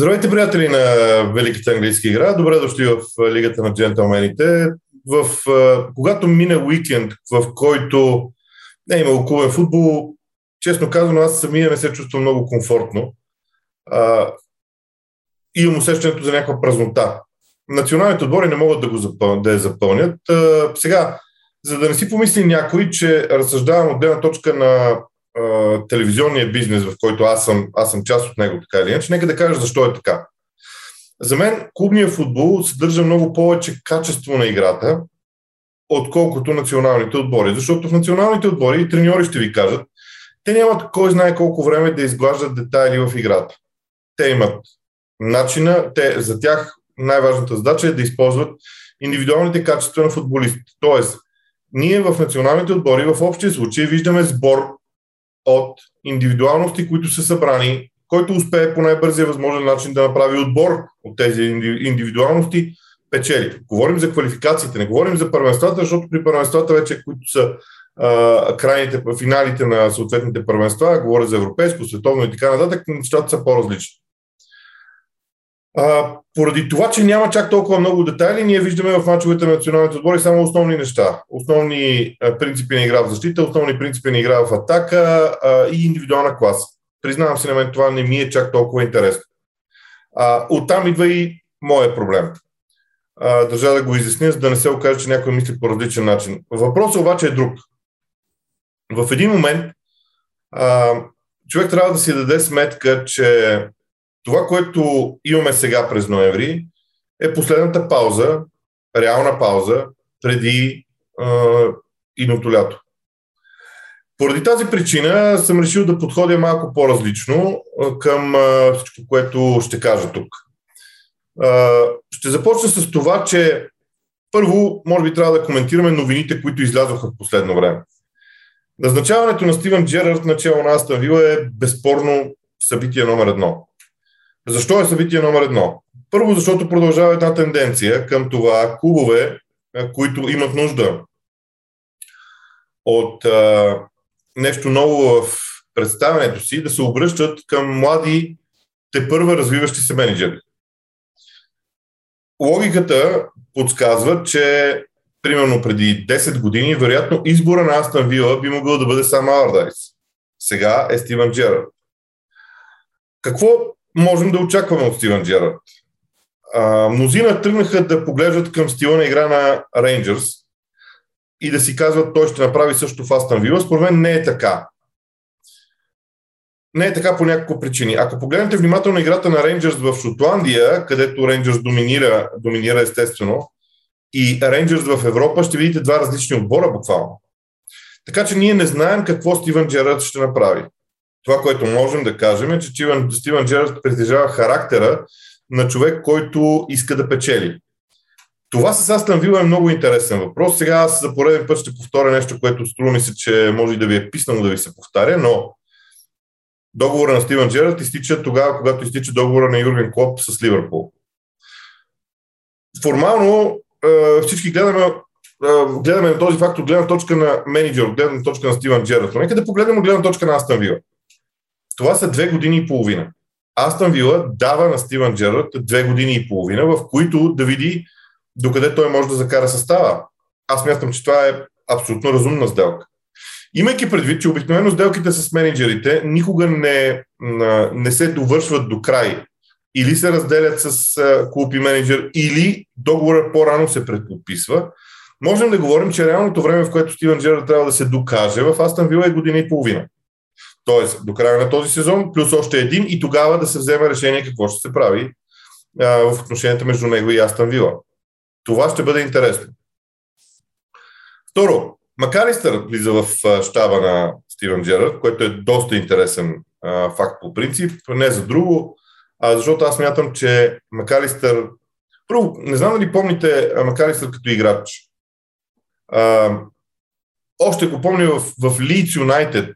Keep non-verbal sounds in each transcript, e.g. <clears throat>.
Здравейте, приятели на Великата английска игра. Добре дошли в Лигата на джентълмените. В, когато мина уикенд, в който не е имало клубен футбол, честно казано, аз самия не се чувствам много комфортно. А, имам усещането за някаква празнота. Националните отбори не могат да, го запълнят, да я запълнят. А, сега, за да не си помисли някой, че разсъждавам от гледна точка на телевизионния бизнес, в който аз съм, аз съм част от него, така или иначе, нека да кажа защо е така. За мен клубният футбол съдържа много повече качество на играта, отколкото националните отбори. Защото в националните отбори, и треньори ще ви кажат, те нямат кой знае колко време да изглаждат детайли в играта. Те имат начина, те, за тях най-важната задача е да използват индивидуалните качества на футболистите. Тоест, ние в националните отбори в общия случай виждаме сбор от индивидуалности, които са събрани, който успее по най-бързия възможен начин да направи отбор от тези индивидуалности, печели. Говорим за квалификациите, не говорим за първенствата, защото при първенствата вече, които са а, крайните финалите на съответните първенства, говоря за европейско, световно и така нататък, нещата са по-различни. А, поради това, че няма чак толкова много детайли, ние виждаме в мачовете на националните отбори само основни неща. Основни а, принципи на игра в защита, основни принципи на игра в атака а, и индивидуална класа. Признавам се на мен, това не ми е чак толкова интересно. А, оттам идва и моя проблем. А, държа да го изясня, за да не се окаже, че някой мисли по различен начин. Въпросът обаче е друг. В един момент а, човек трябва да си даде сметка, че това, което имаме сега през ноември, е последната пауза, реална пауза, преди идното лято. Поради тази причина съм решил да подходя малко по-различно към всичко, което ще кажа тук. Ще започна с това, че първо, може би трябва да коментираме новините, които излязоха в последно време. Назначаването на Стивен Джерард начало на Астан Вила е безспорно събитие номер едно. Защо е събитие номер едно? Първо, защото продължава една тенденция към това клубове, които имат нужда от а, нещо ново в представянето си, да се обръщат към млади, те първа развиващи се менеджери. Логиката подсказва, че примерно преди 10 години, вероятно избора на Астан Вила би могъл да бъде сам Ардайс. Сега е Стивен Джерард. Какво можем да очакваме от Стивен Джерард. А, мнозина тръгнаха да поглеждат към стила на игра на Рейнджърс и да си казват, той ще направи също в Астан Вила. Според мен не е така. Не е така по няколко причини. Ако погледнете внимателно играта на Рейнджърс в Шотландия, където Рейнджърс доминира, доминира естествено, и Рейнджърс в Европа, ще видите два различни отбора буквално. Така че ние не знаем какво Стивен Джерард ще направи това, което можем да кажем е, че Стивен, Стивен Джерард притежава характера на човек, който иска да печели. Това с Астан Вила е много интересен въпрос. Сега аз за пореден път ще повторя нещо, което струва ми се, че може и да ви е писано да ви се повтаря, но договора на Стивен Джерард изтича тогава, когато изтича договора на Юрген Клоп с Ливърпул. Формално всички гледаме, гледаме на този факт от гледна точка на менеджер, от гледна точка на Стивен Джерард. Нека да погледнем от гледна точка на Астан Вила. Това са две години и половина. Астън Вила дава на Стивен Джерард две години и половина, в които да види докъде той може да закара състава. Аз мятам, че това е абсолютно разумна сделка. Имайки предвид, че обикновено сделките с менеджерите никога не, не се довършват до край. Или се разделят с клуб и менеджер, или договора по-рано се предподписва. Можем да говорим, че реалното време, в което Стивен Джерард трябва да се докаже в Астан Вила е година и половина. Тоест, до края на този сезон, плюс още един и тогава да се вземе решение какво ще се прави а, в отношенията между него и Астан Вила. Това ще бъде интересно. Второ, Макалистър влиза в щаба на Стивен Джерард, което е доста интересен а, факт по принцип, не за друго, а защото аз мятам, че Макалистър... Първо, не знам дали помните Макалистър като играч. А, още го помня в, в Leeds United,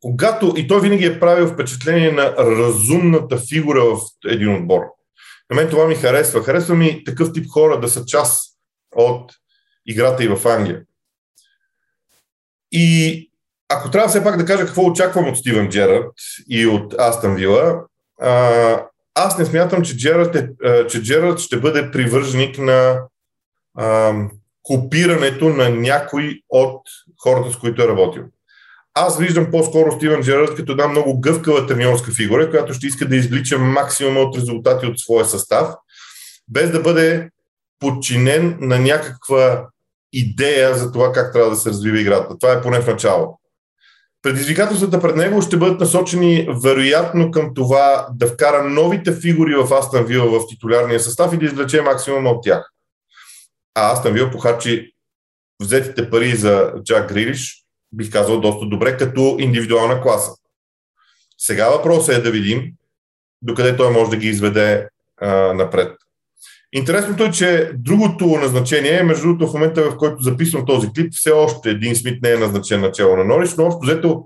когато, и той винаги е правил впечатление на разумната фигура в един отбор. На мен това ми харесва. Харесва ми такъв тип хора да са част от играта и в Англия. И ако трябва все пак да кажа какво очаквам от Стивен Джерард и от Астън Вила, аз не смятам, че Джерард, е, че Джерард ще бъде привърженик на а, копирането на някой от хората, с които е работил. Аз виждам по-скоро Стивен Джерард като една много гъвкава треньорска фигура, която ще иска да извлича максимум от резултати от своя състав, без да бъде подчинен на някаква идея за това как трябва да се развива играта. Това е поне в начало. Предизвикателствата пред него ще бъдат насочени вероятно към това да вкара новите фигури в Астан Вила в титулярния състав и да извлече максимум от тях. А Астан Вила похарчи взетите пари за Джак Грилиш, бих казал, доста добре като индивидуална класа. Сега въпросът е да видим докъде той може да ги изведе а, напред. Интересното е, че другото назначение, между другото в момента, в който записвам този клип, все още един Смит не е назначен начало на Нориш, но общо взето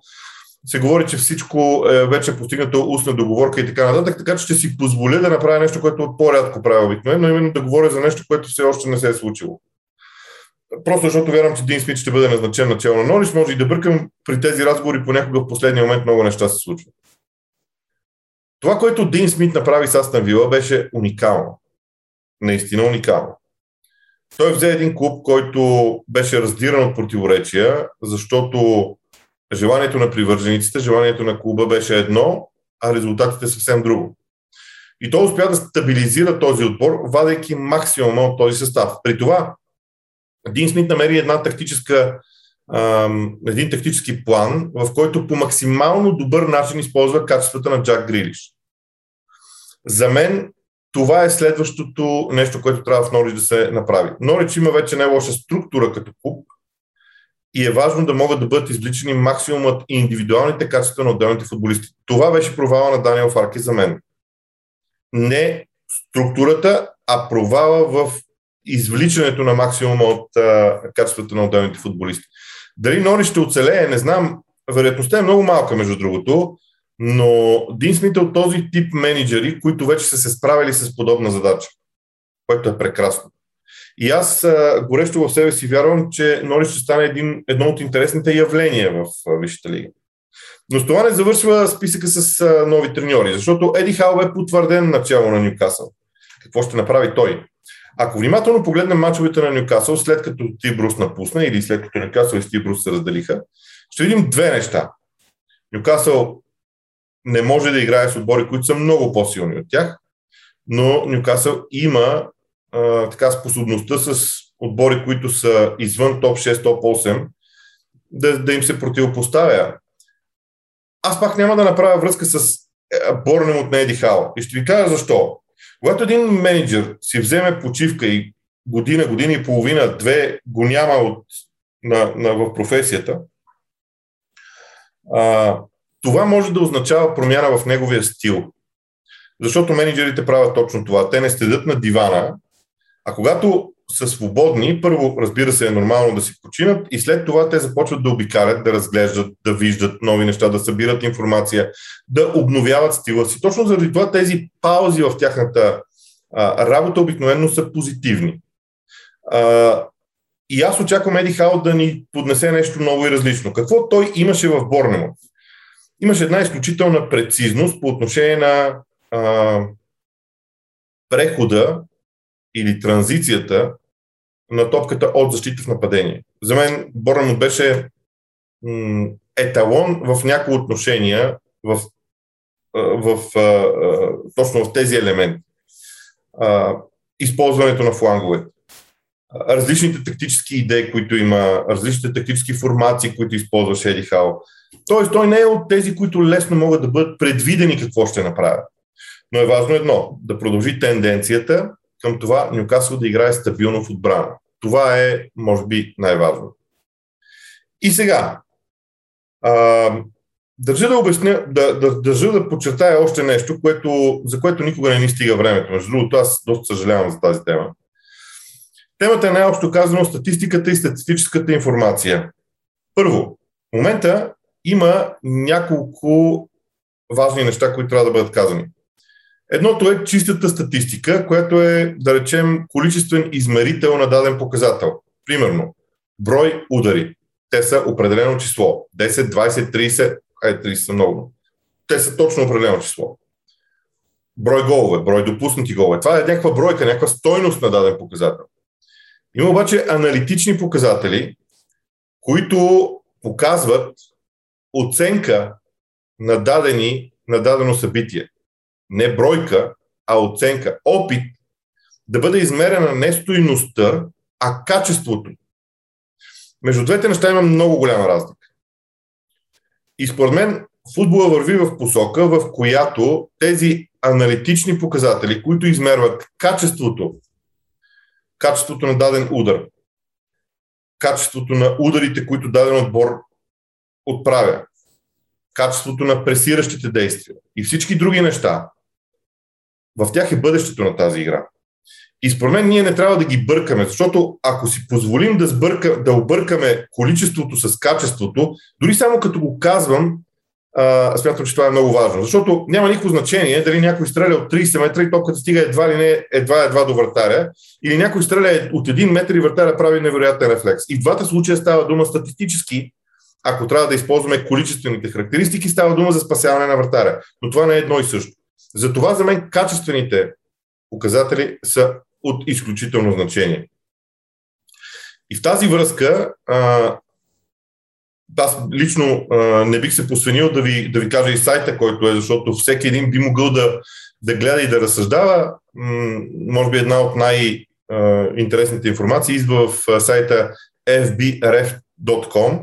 се говори, че всичко е вече е постигнато устна договорка и така нататък, така че ще си позволя да направя нещо, което по-рядко правя обикновено, но именно да говоря за нещо, което все още не се е случило. Просто защото вярвам, че Дин Смит ще бъде назначен начало на Нориш, може и да бъркам при тези разговори, понякога в последния момент много неща се случват. Това, което Дин Смит направи с Астан Вила, беше уникално наистина уникално. Той взе един клуб, който беше раздиран от противоречия, защото желанието на привържениците, желанието на клуба беше едно, а резултатите съвсем друго. И той успя да стабилизира този отбор, вадейки максимума от този състав. При това, Дин Смит намери една тактическа, един тактически план, в който по максимално добър начин използва качествата на Джак Грилиш. За мен това е следващото нещо, което трябва в Норич да се направи. Норич има вече не лоша структура като клуб и е важно да могат да бъдат извличани максимумът и индивидуалните качества на отделните футболисти. Това беше провала на Даниел Фарки за мен. Не структурата, а провала в извличането на максимума от качествата на отделните футболисти. Дали Норич ще оцелее, не знам. Вероятността е много малка, между другото. Но Дин Смит е от този тип менеджери, които вече са се справили с подобна задача, което е прекрасно. И аз горещо в себе си вярвам, че Норис ще стане един, едно от интересните явления в Висшата лига. Но с това не завършва списъка с нови треньори, защото Еди Хал е потвърден начало на Ньюкасъл. Какво ще направи той? Ако внимателно погледнем мачовете на Ньюкасъл, след като Тибрус напусна или след като Ньюкасъл и Тибрус се разделиха, ще видим две неща. Ньюкасъл не може да играе с отбори, които са много по-силни от тях, но Нюкасъл има а, така способността с отбори, които са извън топ 6, топ 8, да, да им се противопоставя. Аз пак няма да направя връзка с Борнем от Неди Хал. И ще ви кажа защо. Когато един менеджер си вземе почивка и година, година и половина, две го няма от, на, на, в професията, а, това може да означава промяна в неговия стил. Защото менеджерите правят точно това. Те не стедат на дивана, а когато са свободни, първо, разбира се, е нормално да си починат и след това те започват да обикалят, да разглеждат, да виждат нови неща, да събират информация, да обновяват стила си. Точно заради това тези паузи в тяхната а, работа обикновено са позитивни. А, и аз очаквам Еди Хао да ни поднесе нещо ново и различно. Какво той имаше в Борнемот? имаше една изключителна прецизност по отношение на а, прехода или транзицията на топката от защита в нападение. За мен Борнмут беше еталон в някои отношения в, в, в, точно в тези елементи. Използването на фланговете. Различните тактически идеи, които има, различните тактически формации, които използваше Еди Хао. Тоест, той не е от тези, които лесно могат да бъдат предвидени какво ще направят. Но е важно едно да продължи тенденцията към това Нюкасъл да играе стабилно в отбрана. Това е, може би, най-важно. И сега, а, държа да обясня, да, да, държа да подчертая още нещо, което, за което никога не ни стига времето. Между другото, аз доста съжалявам за тази тема. Темата е най-общо казано статистиката и статистическата информация. Първо, в момента има няколко важни неща, които трябва да бъдат казани. Едното е чистата статистика, която е, да речем, количествен измерител на даден показател. Примерно, брой удари. Те са определено число. 10, 20, 30, ай, 30 са много. Те са точно определено число. брой голове, брой допуснати голове. Това е някаква бройка, някаква стойност на даден показател. Има обаче аналитични показатели, които показват оценка на, дадени, на дадено събитие. Не бройка, а оценка. Опит да бъде измерена не стоиността, а качеството. Между двете неща има много голяма разлика. И според мен футбола върви в посока, в която тези аналитични показатели, които измерват качеството, качеството на даден удар, качеството на ударите, които даден отбор отправя, качеството на пресиращите действия и всички други неща, в тях е бъдещето на тази игра. И според мен ние не трябва да ги бъркаме, защото ако си позволим да, сбърка, да объркаме количеството с качеството, дори само като го казвам, а, смятам, че това е много важно. Защото няма никакво значение дали някой стреля от 30 метра и топката стига едва ли не едва едва до вратаря, или някой стреля от 1 метър и вратаря прави невероятен рефлекс. И в двата случая става дума статистически, ако трябва да използваме количествените характеристики, става дума за спасяване на вратаря. Но това не е едно и също. Затова за мен качествените показатели са от изключително значение. И в тази връзка а, аз лично а, не бих се посвенил да ви, да ви кажа и сайта, който е, защото всеки един би могъл да, да гледа и да разсъждава. М- може би една от най-интересните информации идва в сайта fbref.com.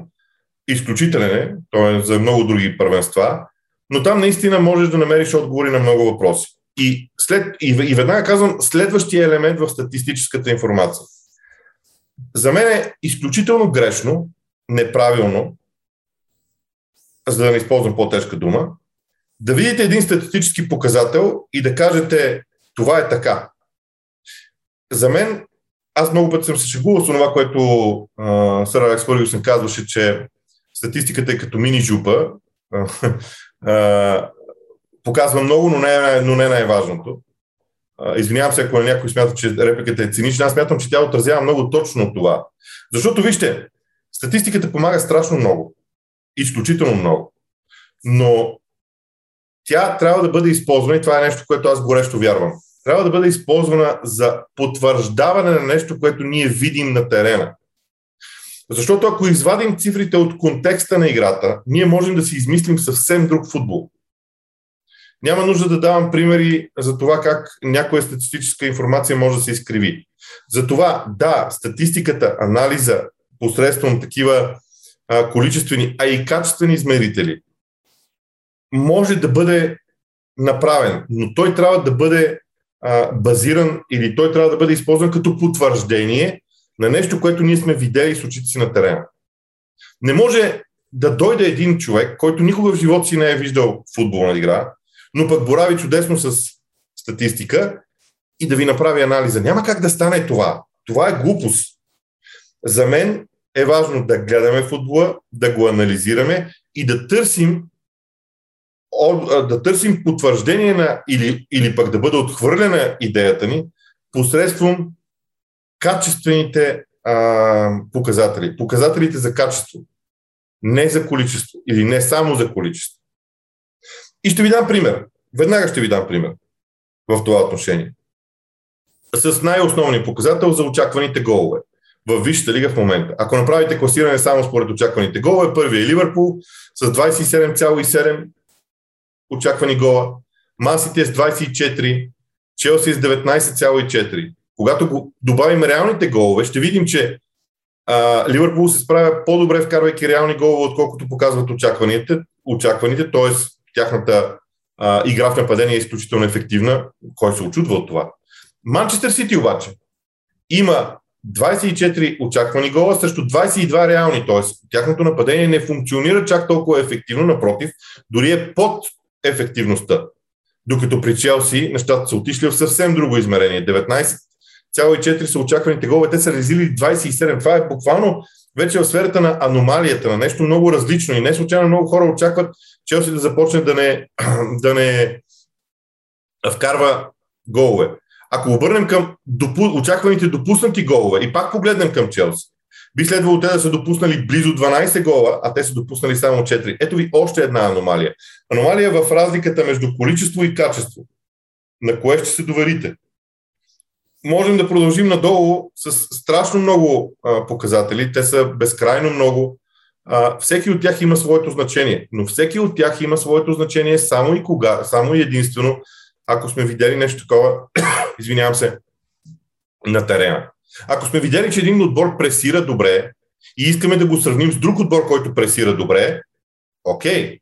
Изключителен е, той е за много други първенства, но там наистина можеш да намериш отговори на много въпроси. И, след, и, и веднага казвам следващия елемент в статистическата информация. За мен е изключително грешно, неправилно, за да не използвам по-тежка дума, да видите един статистически показател и да кажете това е така. За мен, аз много пъти съм се шегувал с това, което сър Алекс Фъргюсън казваше, че статистиката е като мини жупа. Показва много, но не, но не най-важното. Извинявам се, ако някой смята, че репликата е цинична. Аз смятам, че тя отразява много точно това. Защото, вижте, статистиката помага страшно много. Изключително много. Но тя трябва да бъде използвана, и това е нещо, което аз горещо вярвам. Трябва да бъде използвана за потвърждаване на нещо, което ние видим на терена. Защото ако извадим цифрите от контекста на играта, ние можем да си измислим съвсем друг футбол. Няма нужда да давам примери за това как някоя статистическа информация може да се изкриви. Затова, да, статистиката, анализа посредством такива а, количествени, а и качествени измерители може да бъде направен, но той трябва да бъде а, базиран или той трябва да бъде използван като потвърждение на нещо, което ние сме видели с очите си на терена. Не може да дойде един човек, който никога в живота си не е виждал футболна игра, но пък борави чудесно с статистика и да ви направи анализа. Няма как да стане това. Това е глупост. За мен е важно да гледаме футбола, да го анализираме и да търсим да търсим потвърждение на или, или пък да бъде отхвърлена идеята ни посредством качествените а, показатели. Показателите за качество. Не за количество. Или не само за количество. И ще ви дам пример. Веднага ще ви дам пример в това отношение. С най-основния показател за очакваните голове в Висшата лига в момента. Ако направите класиране само според очакваните голове, първият е Ливърпул с 27,7 очаквани гола, Масите с 24, Челси с 19,4. Когато го добавим реалните голове, ще видим, че а, Ливърпул се справя по-добре вкарвайки реални голове, отколкото показват очакваните, очакваните т.е тяхната а, игра в нападение е изключително ефективна. Кой се очудва от това? Манчестър Сити обаче има 24 очаквани гола срещу 22 реални, т.е. тяхното нападение не функционира чак толкова ефективно, напротив, дори е под ефективността. Докато при Челси нещата са отишли в съвсем друго измерение. 19,4 са очакваните голове, те са резили 27. Това е буквално вече в сферата на аномалията, на нещо много различно. И не случайно много хора очакват Челси да започне да не, <clears throat> да не вкарва голове. Ако обърнем към допу... очакваните допуснати голове и пак погледнем към Челси, би следвало те да са допуснали близо 12 гола, а те са допуснали само 4. Ето ви още една аномалия. Аномалия в разликата между количество и качество. на кое ще се доверите. Можем да продължим надолу с страшно много а, показатели. Те са безкрайно много. А, всеки от тях има своето значение, но всеки от тях има своето значение само и кога, само и единствено, ако сме видели нещо такова, <coughs> извинявам се, на терена. Ако сме видели, че един отбор пресира добре и искаме да го сравним с друг отбор, който пресира добре, окей.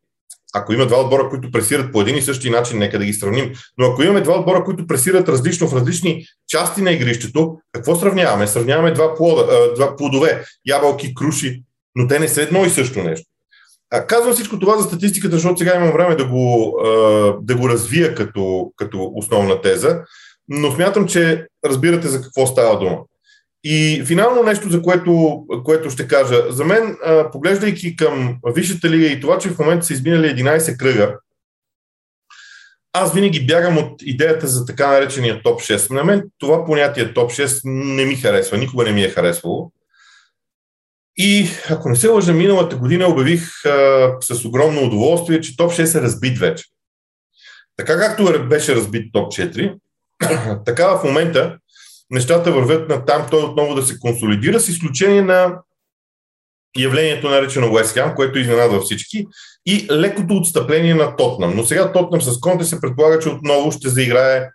Ако има два отбора, които пресират по един и същи начин, нека да ги сравним. Но ако имаме два отбора, които пресират различно в различни части на игрището, какво сравняваме? Сравняваме два, плода, два плодове, ябълки, круши, но те не са едно и също нещо. А, казвам всичко това за статистиката, защото сега имам време да го, да го развия като, като основна теза, но смятам, че разбирате за какво става дума. И финално нещо, за което, което ще кажа. За мен, поглеждайки към Висшата лига и това, че в момента са изминали 11 кръга, аз винаги бягам от идеята за така наречения топ 6. На мен това понятие топ 6 не ми харесва, никога не ми е харесвало. И ако не се лъжа, миналата година обявих а, с огромно удоволствие, че топ 6 е разбит вече. Така както беше разбит топ 4, <clears throat> така в момента нещата вървят на там той отново да се консолидира, с изключение на явлението наречено Уест Хем, което изненадва всички, и лекото отстъпление на Тотнам. Но сега Тотнам с Конте се предполага, че отново ще заиграе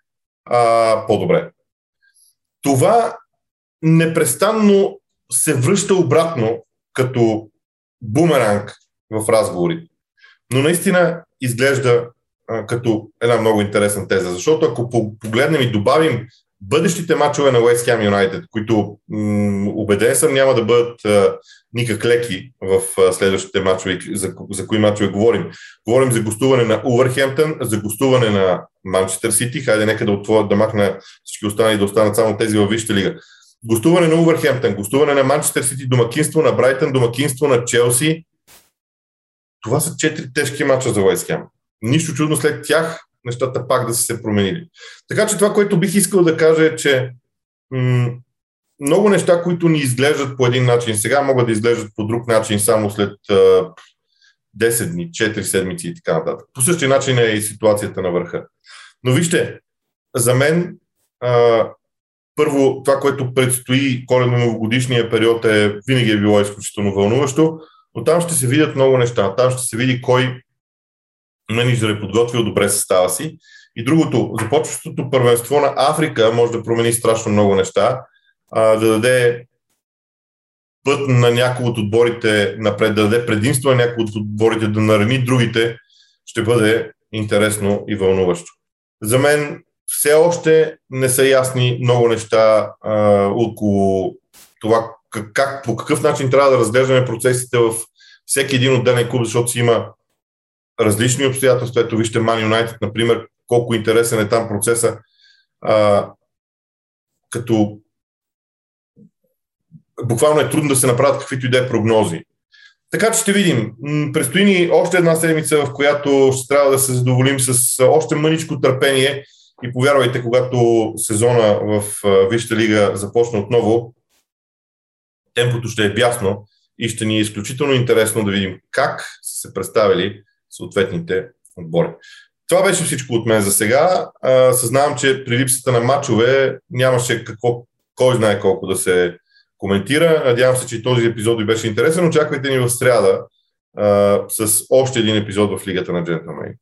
а, по-добре. Това непрестанно се връща обратно като бумеранг в разговорите. Но наистина изглежда а, като една много интересна теза, защото ако погледнем и добавим бъдещите мачове на West Ham United, които м- убеден съм няма да бъдат а, никак леки в а, следващите мачове, за, за кои мачове говорим. Говорим за гостуване на Увърхемптън, за гостуване на Манчестър Сити, хайде нека да отворят да махна всички останали да останат само тези във Висшата лига. Гостуване на Увърхемптън, гостуване на Манчестър Сити, домакинство на Брайтън, домакинство на Челси. Това са четири тежки мача за Уест Хем. Нищо чудно след тях нещата пак да са се променили. Така че това, което бих искал да кажа е, че м- много неща, които ни изглеждат по един начин, сега могат да изглеждат по друг начин само след а, 10 дни, 4 седмици и така нататък. По същия начин е и ситуацията на върха. Но вижте, за мен а, първо това, което предстои коледно-новогодишния период е винаги е било изключително вълнуващо, но там ще се видят много неща. Там ще се види кой менеджер е подготвил добре състава си. И другото, започващото първенство на Африка може да промени страшно много неща, а, да даде път на някои от отборите напред, да даде предимство на някои от отборите да нарани другите, ще бъде интересно и вълнуващо. За мен все още не са ясни много неща а, около това как, по какъв начин трябва да разглеждаме процесите в всеки един отделен клуб, защото си има различни обстоятелства. Ето вижте Man United, например, колко интересен е там процеса, а, като буквално е трудно да се направят каквито и да е прогнози. Така че ще видим. Престои ни още една седмица, в която ще трябва да се задоволим с още мъничко търпение и повярвайте, когато сезона в Висшата лига започне отново, темпото ще е бясно и ще ни е изключително интересно да видим как са се представили съответните отбори. Това беше всичко от мен за сега. съзнавам, че при липсата на матчове нямаше какво, кой знае колко да се коментира. Надявам се, че този епизод ви беше интересен. Очаквайте ни в среда с още един епизод в Лигата на джентълмени.